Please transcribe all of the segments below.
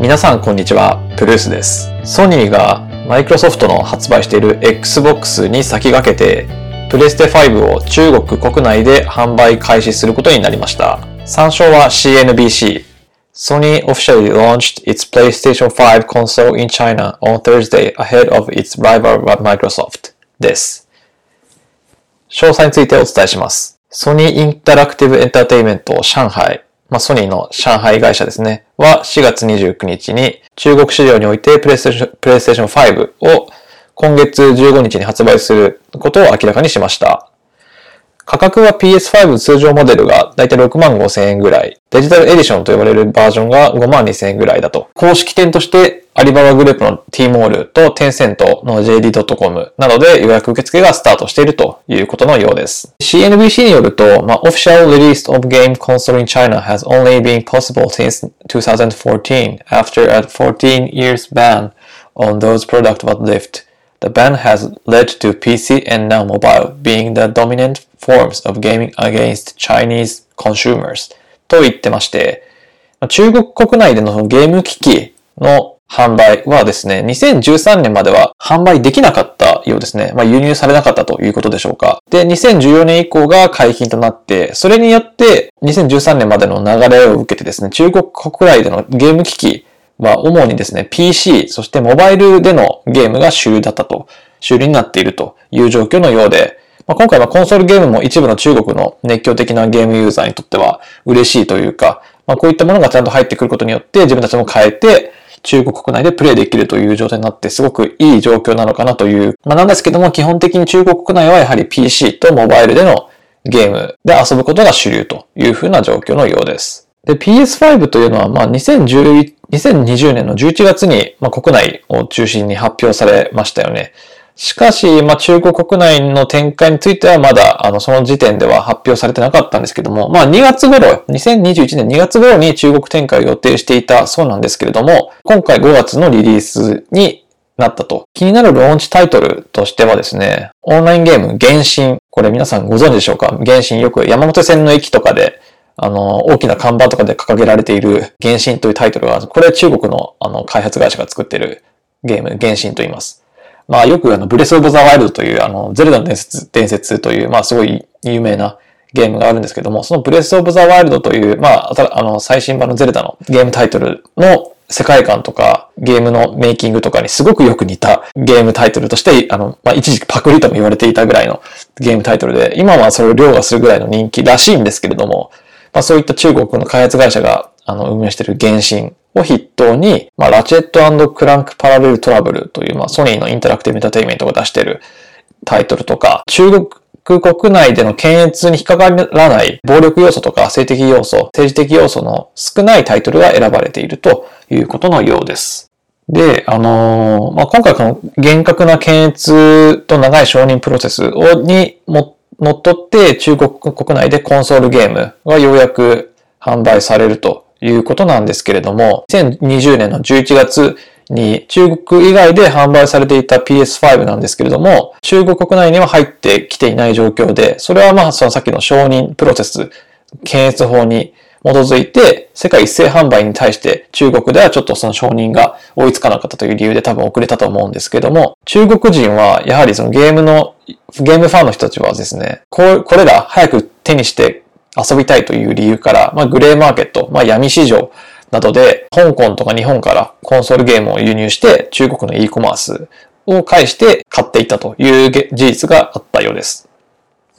皆さんこんにちは、プルースです。ソニーがマイクロソフトの発売している Xbox に先駆けて、プレステ5を中国国内で販売開始することになりました。参照は CNBC。Sony officially launched its PlayStation 5 console in China on Thursday ahead of its rival Microsoft です。詳細についてお伝えします。ソニーインタラクティブエンターテイメント上海、まあ、ソニーの上海会社ですね、は4月29日に中国市場においてプレイステーションプレイステーション5を今月15日に発売することを明らかにしました。価格は PS5 通常モデルがだいたい6万5千円ぐらい、デジタルエディションと呼ばれるバージョンが5万2千円ぐらいだと。公式店としてアリババグループの T モールとテンセントの JD.com などで予約受付がスタートしているということのようです。CNBC によると、まあ、Official release of game console in China has only been possible since 2014 after a 14 years ban on those products was lifted. The ban has led to PC and now mobile being the dominant forms of gaming against Chinese consumers と言ってまして、中国国内でのそのゲーム機器の販売はですね、2013年までは販売できなかったようですね。まあ輸入されなかったということでしょうか。で、2014年以降が解禁となって、それによって2013年までの流れを受けてですね、中国国内でのゲーム機器は主にですね、PC、そしてモバイルでのゲームが主流だったと、主流になっているという状況のようで、まあ、今回はコンソールゲームも一部の中国の熱狂的なゲームユーザーにとっては嬉しいというか、まあ、こういったものがちゃんと入ってくることによって自分たちも変えて中国国内でプレイできるという状態になってすごくいい状況なのかなという。まあ、なんですけども基本的に中国国内はやはり PC とモバイルでのゲームで遊ぶことが主流というふうな状況のようです。で、PS5 というのは、まあ、2011 2020年の11月に、まあ、国内を中心に発表されましたよね。しかし、まあ、中国国内の展開についてはまだ、あの、その時点では発表されてなかったんですけども、まあ、2月頃、2021年2月頃に中国展開を予定していたそうなんですけれども、今回5月のリリースになったと。気になるローンチタイトルとしてはですね、オンラインゲーム、原神。これ皆さんご存知でしょうか？原神よく山手線の駅とかで、あの、大きな看板とかで掲げられている原神というタイトルが、これは中国のあの開発会社が作っているゲーム、原神と言います。まあよくあの、ブレスオブザワイルドというあの、ゼルダの伝説、伝説という、まあすごい有名なゲームがあるんですけども、そのブレスオブザワイルドという、まあ、あの、最新版のゼルダのゲームタイトルの世界観とか、ゲームのメイキングとかにすごくよく似たゲームタイトルとして、あの、まあ、一時期パクリとも言われていたぐらいのゲームタイトルで、今はそれを凌駕するぐらいの人気らしいんですけれども、まあ、そういった中国の開発会社が、あの、運営している原神を筆頭に、まあ、ラチェットクランクパラレルトラブルという、まあ、ソニーのインタラクティブエンターテイメントが出しているタイトルとか、中国国内での検閲に引っかからない暴力要素とか性的要素、政治的要素の少ないタイトルが選ばれているということのようです。で、あのーまあ、今回この厳格な検閲と長い承認プロセスをにも乗っ取って中国国内でコンソールゲームがようやく販売されるということなんですけれども、2020年の11月に中国以外で販売されていた PS5 なんですけれども、中国国内には入ってきていない状況で、それはまあそのさっきの承認プロセス、検閲法に基づいて、世界一斉販売に対して中国ではちょっとその承認が追いつかなかったという理由で多分遅れたと思うんですけども、中国人はやはりそのゲームの、ゲームファンの人たちはですね、ここれら早く手にして遊びたいという理由から、まあグレーマーケット、まあ闇市場などで香港とか日本からコンソールゲームを輸入して中国の e コマースを介して買っていったという事実があったようです。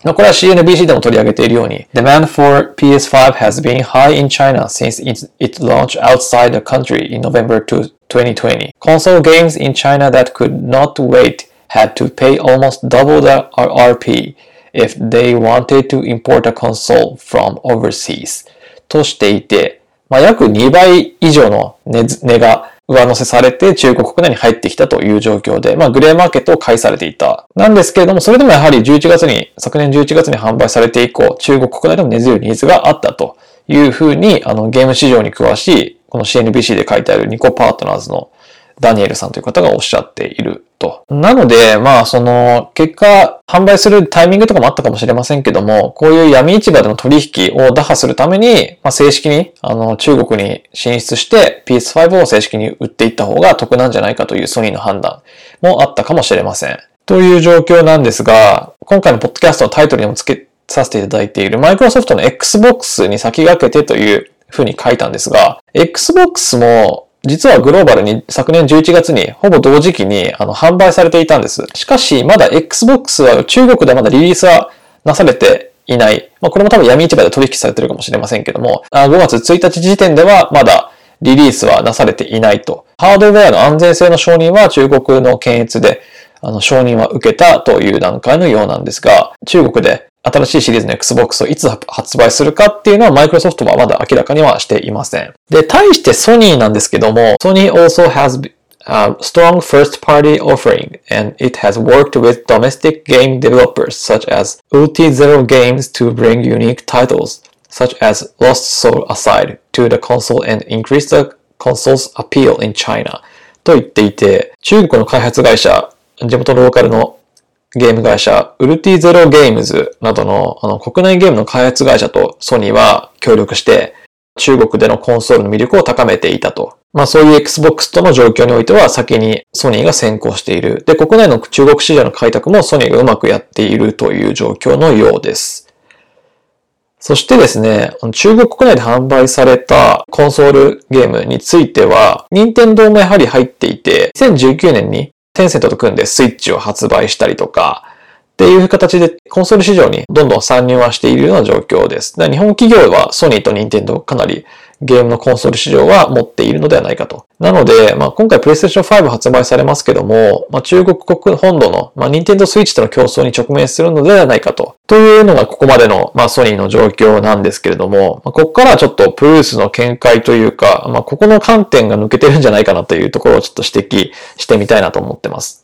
これは CNBC でも取り上げているように、Demand for PS5 has been high in China since its launch outside the country in November 2020. Console games in China that could not wait had to pay almost double the RP if they wanted to import a console from overseas. としていて、まあ、約2倍以上の値値が 上乗せされて中国国内に入ってきたという状況で、まあ、グレーマーケットを介されていた。なんですけれども、それでもやはり11月に、昨年11月に販売されて以降、中国国内でも根強いニーズがあったというふうに、あの、ゲーム市場に詳しい、この CNBC で書いてあるニコパートナーズのダニエルさんという方がおっしゃっていると。なので、まあ、その、結果、販売するタイミングとかもあったかもしれませんけども、こういう闇市場での取引を打破するために、まあ、正式に、あの、中国に進出して PS5 を正式に売っていった方が得なんじゃないかというソニーの判断もあったかもしれません。という状況なんですが、今回のポッドキャストのタイトルにも付けさせていただいているマイクロソフトの Xbox に先駆けてというふうに書いたんですが、Xbox も実はグローバルに昨年11月にほぼ同時期にあの販売されていたんです。しかし、まだ Xbox は中国ではまだリリースはなされていない。まあ、これも多分闇市場で取引されてるかもしれませんけども、5月1日時点ではまだリリースはなされていないと。ハードウェアの安全性の承認は中国の検閲であの承認は受けたという段階のようなんですが、中国で新しいシリーズの Xbox をいつ発売するかっていうのはマイクロソフトはまだ明らかにはしていません。で、対してソニーなんですけども、ソニー also has a strong first-party offering and it has worked with domestic game developers such as UT0 Games to bring unique titles such as Lost Soul Aside to the console and increase the console's appeal in China と言っていて、中国の開発会社、地元ローカルのゲーム会社、ウルティゼロゲームズなどのあの国内ゲームの開発会社とソニーは協力して、中国でのコンソールの魅力を高めていたと。まあそういう Xbox との状況においては先にソニーが先行している。で、国内の中国市場の開拓もソニーがうまくやっているという状況のようです。そしてですね、中国国内で販売されたコンソールゲームについては、任天堂もやはり入っていて、2019年にテンセントと組んでスイッチを発売したりとか、っていう形でコンソール市場にどんどん参入はしているような状況です。日本企業はソニーとニンテンドかなりゲームのコンソール市場は持っているのではないかと。なので、まあ、今回 PlayStation 5発売されますけども、まあ、中国国本土の、まあ、Nintendo Switch との競争に直面するのではないかと。というのがここまでの、まあ、ソニーの状況なんですけれども、まあ、ここからはちょっとプルースの見解というか、まあ、ここの観点が抜けてるんじゃないかなというところをちょっと指摘してみたいなと思ってます。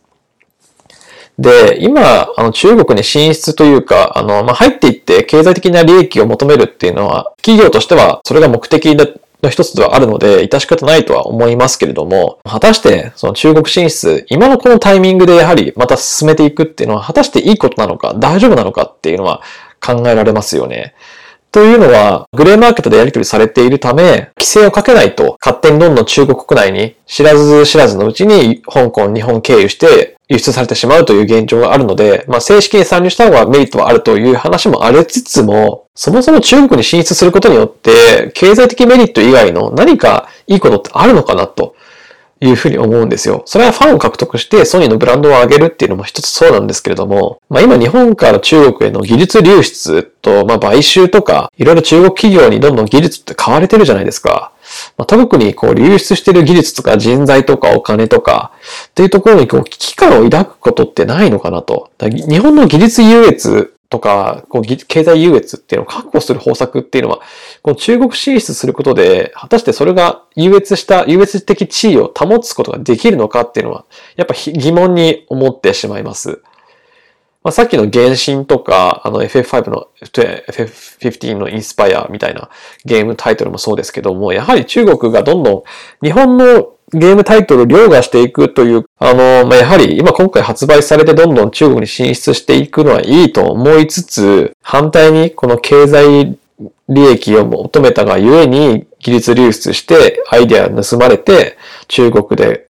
で、今、あの、中国に進出というか、あの、まあ、入っていって経済的な利益を求めるっていうのは、企業としてはそれが目的の一つではあるので、致し方ないとは思いますけれども、果たして、その中国進出、今のこのタイミングでやはりまた進めていくっていうのは、果たしていいことなのか、大丈夫なのかっていうのは考えられますよね。というのは、グレーマーケットでやり取りされているため、規制をかけないと、勝手にどんどん中国国内に、知らず知らずのうちに、香港、日本経由して、輸出されてしまうという現状があるので、まあ、正式に参入した方がメリットはあるという話もありつつも、そもそも中国に進出することによって、経済的メリット以外の何かいいことってあるのかなというふうに思うんですよ。それはファンを獲得してソニーのブランドを上げるっていうのも一つそうなんですけれども、まあ今日本から中国への技術流出と、まあ買収とか、いろいろ中国企業にどんどん技術って買われてるじゃないですか。まあ、特にこう流出している技術とか人材とかお金とかっていうところにこう危機感を抱くことってないのかなと。日本の技術優越とか、こう、経済優越っていうのを確保する方策っていうのは、この中国進出することで、果たしてそれが優越した、優越的地位を保つことができるのかっていうのは、やっぱ疑問に思ってしまいます。まあ、さっきの原神とか、あの FF5 の FF15 のインスパイアみたいなゲームタイトルもそうですけども、やはり中国がどんどん日本のゲームタイトルを凌駕していくという、あの、まあ、やはり今今回発売されてどんどん中国に進出していくのはいいと思いつつ、反対にこの経済利益を求めたがゆえに技術流出してアイデア盗まれて中国で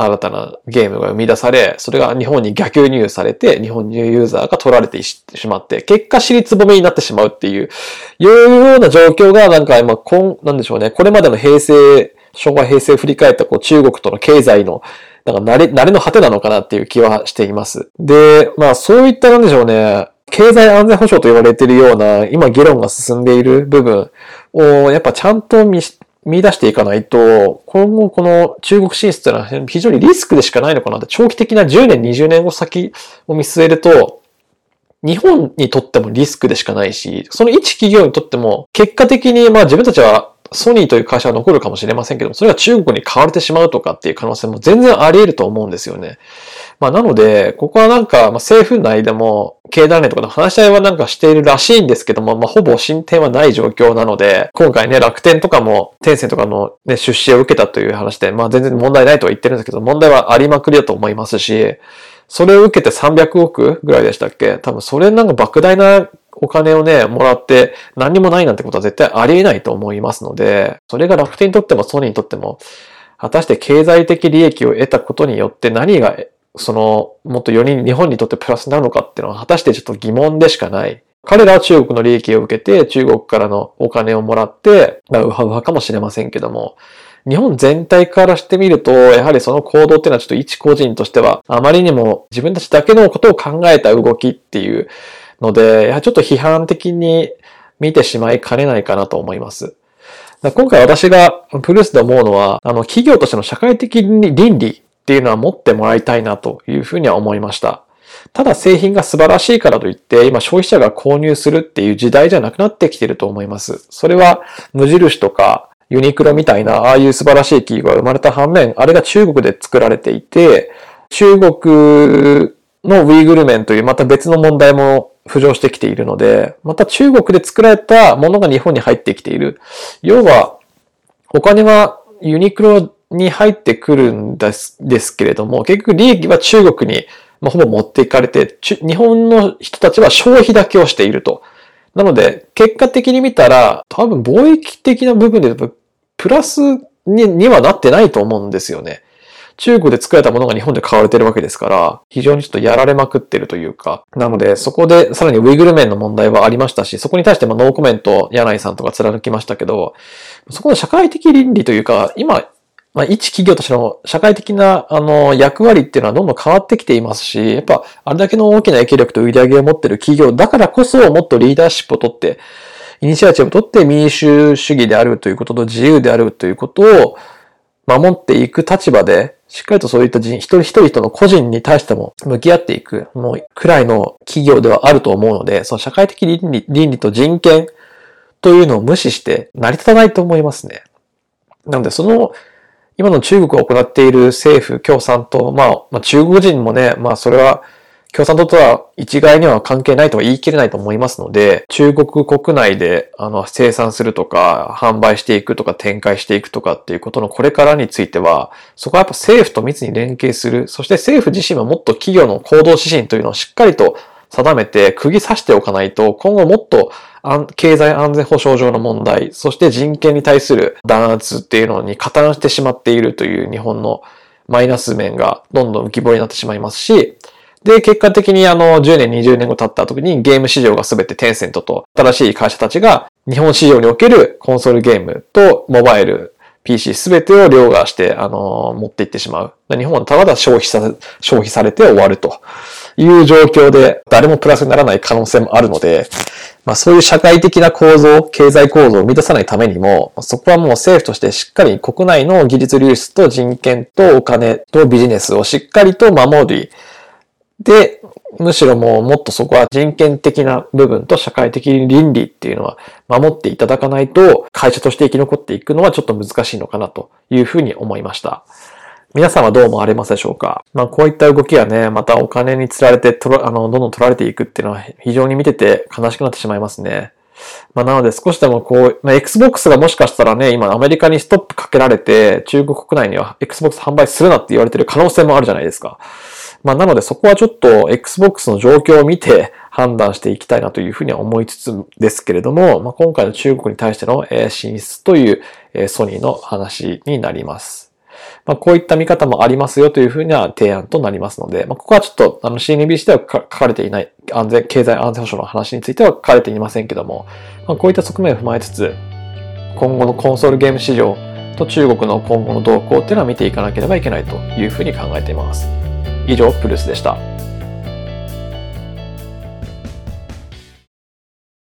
新たなゲームが生み出され、それが日本に逆輸入されて、日本ユーザーが取られてしまって、結果尻つぼみになってしまうっていう、いうような状況がなんか今、こん、なんでしょうね、これまでの平成昭和平成振り返ったこう中国との経済のなんか慣れ、慣れの果てなのかなっていう気はしています。で、まあそういったなんでしょうね、経済安全保障と言われているような、今議論が進んでいる部分を、やっぱちゃんと見、見出していかないと、今後この中国進出というのは非常にリスクでしかないのかなって、長期的な10年、20年後先を見据えると、日本にとってもリスクでしかないし、その一企業にとっても、結果的にまあ自分たちはソニーという会社は残るかもしれませんけども、それが中国に買われてしまうとかっていう可能性も全然あり得ると思うんですよね。まあなので、ここはなんか、まあ、政府内でも経団連とかの話し合いはなんかしているらしいんですけども、まあほぼ進展はない状況なので、今回ね、楽天とかも、天線とかのね、出資を受けたという話で、まあ全然問題ないとは言ってるんですけど、問題はありまくりだと思いますし、それを受けて300億ぐらいでしたっけ？多分それなんか莫大なお金をね、もらって何にもないなんてことは絶対ありえないと思いますので、それが楽天にとってもソニーにとっても、果たして経済的利益を得たことによって何が、その、もっと4人、日本にとってプラスになるのかっていうのは果たしてちょっと疑問でしかない。彼らは中国の利益を受けて、中国からのお金をもらって、まあ、ウハウハかもしれませんけども、日本全体からしてみると、やはりその行動っていうのはちょっと一個人としては、あまりにも自分たちだけのことを考えた動きっていうので、やはりちょっと批判的に見てしまいかねないかなと思います。今回私がプルースで思うのは、あの、企業としての社会的倫理っていうのは持ってもらいたいなというふうには思いました。ただ製品が素晴らしいからといって、今消費者が購入するっていう時代じゃなくなってきてると思います。それは無印とかユニクロみたいな、ああいう素晴らしい企業が生まれた反面、あれが中国で作られていて、中国のウィーグルメンというまた別の問題も浮上してきているので、また中国で作られたものが日本に入ってきている。要は、お金はユニクロに入ってくるんですですけれども、結局利益は中国に、まあ、ほぼ持っていかれて、日本の人たちは消費だけをしていると。なので、結果的に見たら、多分貿易的な部分でプラスににはなってないと思うんですよね。中国で作られたものが日本で買われてるわけですから、非常にちょっとやられまくってるというか、なので、そこでさらにウイグル面の問題はありましたし、そこに対してもノーコメント、柳井さんとか貫きましたけど、そこの社会的倫理というか、今、まあ、一企業としての社会的な、あの、役割っていうのはどんどん変わってきていますし、やっぱ、あれだけの大きな影響力と売り上げを持ってる企業だからこそ、もっとリーダーシップを取って、イニシアチブを取って民主主義であるということと自由であるということを守っていく立場で、しっかりとそういった人一人一人との個人に対しても向き合っていく、もうくらいの企業ではあると思うので、その社会的倫理倫理と人権というのを無視して成り立たないと思いますね。なので、その、今の中国が行っている政府、共産党、まあ、まあ、中国人もね、まあ、それは共産党とは一概には関係ないとは言い切れないと思いますので、中国国内であの生産するとか、販売していくとか、展開していくとかっていうことのこれからについては、そこはやっぱ政府と密に連携する。そして政府自身はもっと企業の行動指針というのをしっかりと定めて釘刺しておかないと、今後もっと経済安全保障上の問題、そして人権に対する弾圧っていうのに加担してしまっているという日本のマイナス面がどんどん浮き彫りになってしまいますし、で、結果的にあの、10年、20年後経った時にゲーム市場が全てテンセントと新しい会社たちが日本市場におけるコンソールゲームとモバイル、PC 全てを凌駕して、あの、持っていってしまう。日本はただ消費さ、消費されて終わるという状況で、誰もプラスにならない可能性もあるので、まあそういう社会的な構造、経済構造を生み出さないためにも、そこはもう政府としてしっかり国内の技術流出と人権とお金とビジネスをしっかりと守り、で、むしろもうもっとそこは人権的な部分と社会的倫理っていうのは守っていただかないと会社として生き残っていくのはちょっと難しいのかなというふうに思いました。皆さんはどう思われますでしょうか？まあこういった動きはね、またお金に釣られてとら、あの、どんどん取られていくっていうのは非常に見てて悲しくなってしまいますね。まあ、なので少しでもこう、まあ、Xbox がもしかしたらね、今アメリカにストップかけられて、中国国内には Xbox 販売するなって言われてる可能性もあるじゃないですか。まあ、なのでそこはちょっと Xbox の状況を見て判断していきたいなというふうには思いつつですけれども、まあ、今回の中国に対しての進出というソニーの話になります。まあ、こういった見方もありますよというふうには提案となりますので、まあ、ここはちょっとあの CNBC では書かれていない安全、経済安全保障の話については書かれていませんけども、まあ、こういった側面を踏まえつつ、今後のコンソールゲーム市場と中国の今後の動向っていうのは見ていかなければいけないというふうに考えています。以上、プルスでした。